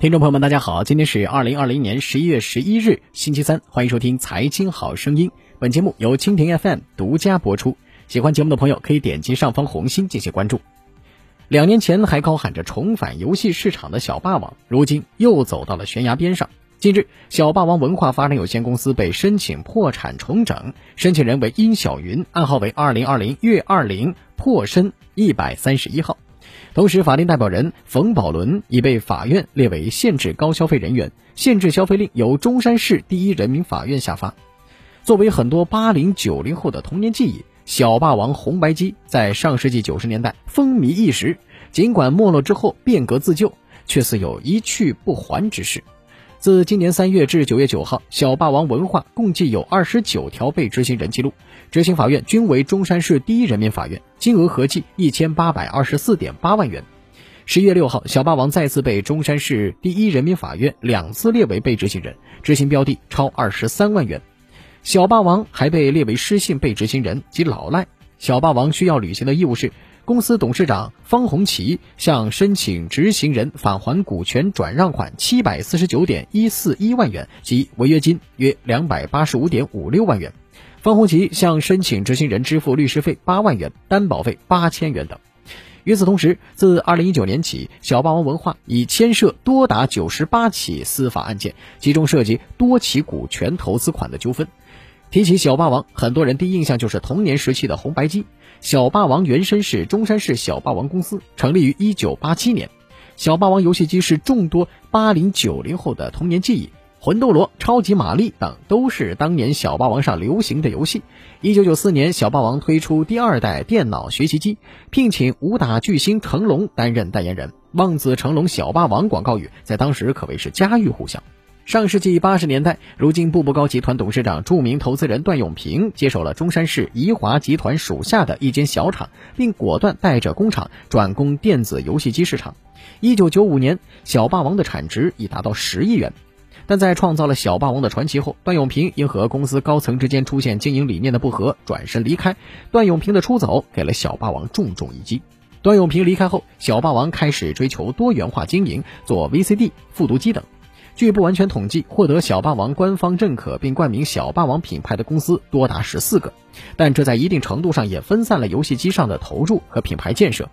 听众朋友们，大家好，今天是二零二零年十一月十一日，星期三，欢迎收听《财经好声音》。本节目由蜻蜓 FM 独家播出。喜欢节目的朋友可以点击上方红心进行关注。两年前还高喊着重返游戏市场的小霸王，如今又走到了悬崖边上。近日，小霸王文化发展有限公司被申请破产重整，申请人为殷小云，暗号为二零二零月二零破申一百三十一号。同时，法定代表人冯宝伦已被法院列为限制高消费人员，限制消费令由中山市第一人民法院下发。作为很多八零九零后的童年记忆，小霸王红白机在上世纪九十年代风靡一时，尽管没落之后变革自救，却似有一去不还之势。自今年三月至九月九号，小霸王文化共计有二十九条被执行人记录，执行法院均为中山市第一人民法院，金额合计一千八百二十四点八万元。十一月六号，小霸王再次被中山市第一人民法院两次列为被执行人，执行标的超二十三万元。小霸王还被列为失信被执行人及老赖。小霸王需要履行的义务是。公司董事长方红旗向申请执行人返还股权转让款七百四十九点一四一万元及违约金约两百八十五点五六万元。方红旗向申请执行人支付律师费八万元、担保费八千元等。与此同时，自二零一九年起，小霸王文化已牵涉多达九十八起司法案件，其中涉及多起股权投资款的纠纷。提起小霸王，很多人第一印象就是童年时期的红白机。小霸王原身是中山市小霸王公司，成立于一九八七年。小霸王游戏机是众多八零九零后的童年记忆，魂斗罗、超级玛丽等都是当年小霸王上流行的游戏。一九九四年，小霸王推出第二代电脑学习机，聘请武打巨星成龙担任代言人，“望子成龙小霸王”广告语在当时可谓是家喻户晓。上世纪八十年代，如今步步高集团董事长、著名投资人段永平接手了中山市怡华集团属下的一间小厂，并果断带着工厂转攻电子游戏机市场。一九九五年，小霸王的产值已达到十亿元。但在创造了小霸王的传奇后，段永平因和公司高层之间出现经营理念的不合，转身离开。段永平的出走给了小霸王重重一击。段永平离开后，小霸王开始追求多元化经营，做 VCD、复读机等。据不完全统计，获得小霸王官方认可并冠名小霸王品牌的公司多达十四个，但这在一定程度上也分散了游戏机上的投入和品牌建设。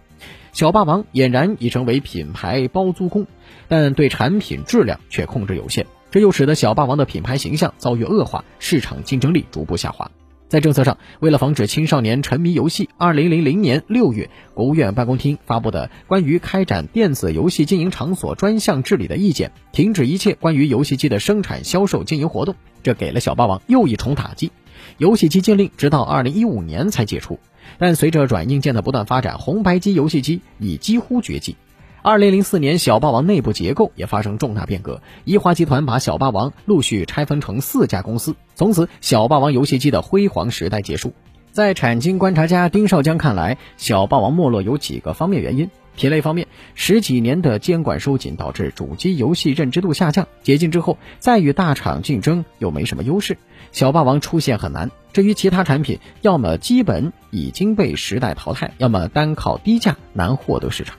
小霸王俨然已成为品牌包租公，但对产品质量却控制有限，这又使得小霸王的品牌形象遭遇恶化，市场竞争力逐步下滑。在政策上，为了防止青少年沉迷游戏，二零零零年六月，国务院办公厅发布的《关于开展电子游戏经营场所专项治理的意见》，停止一切关于游戏机的生产、销售、经营活动。这给了小霸王又一重打击。游戏机禁令直到二零一五年才解除，但随着软硬件的不断发展，红白机游戏机已几乎绝迹。二零零四年，小霸王内部结构也发生重大变革。宜华集团把小霸王陆续拆分成四家公司，从此小霸王游戏机的辉煌时代结束。在产经观察家丁少江看来，小霸王没落有几个方面原因：品类方面，十几年的监管收紧导致主机游戏认知度下降；解禁之后，再与大厂竞争又没什么优势，小霸王出现很难。至于其他产品，要么基本已经被时代淘汰，要么单靠低价难获得市场。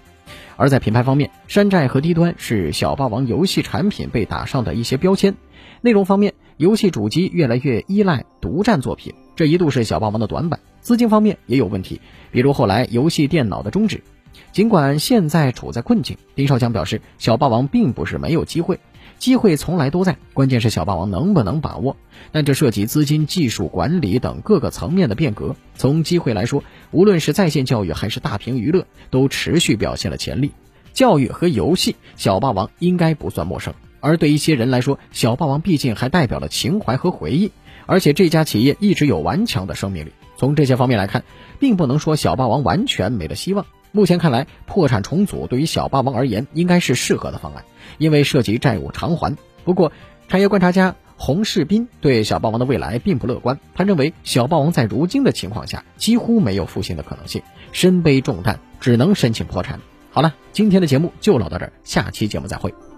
而在品牌方面，山寨和低端是小霸王游戏产品被打上的一些标签。内容方面，游戏主机越来越依赖独占作品，这一度是小霸王的短板。资金方面也有问题，比如后来游戏电脑的终止。尽管现在处在困境，丁少强表示，小霸王并不是没有机会。机会从来都在，关键是小霸王能不能把握。但这涉及资金、技术、管理等各个层面的变革。从机会来说，无论是在线教育还是大屏娱乐，都持续表现了潜力。教育和游戏，小霸王应该不算陌生。而对一些人来说，小霸王毕竟还代表了情怀和回忆，而且这家企业一直有顽强的生命力。从这些方面来看，并不能说小霸王完全没了希望。目前看来，破产重组对于小霸王而言应该是适合的方案，因为涉及债务偿还。不过，产业观察家洪世斌对小霸王的未来并不乐观。他认为，小霸王在如今的情况下几乎没有复兴的可能性，身背重担，只能申请破产。好了，今天的节目就唠到这儿，下期节目再会。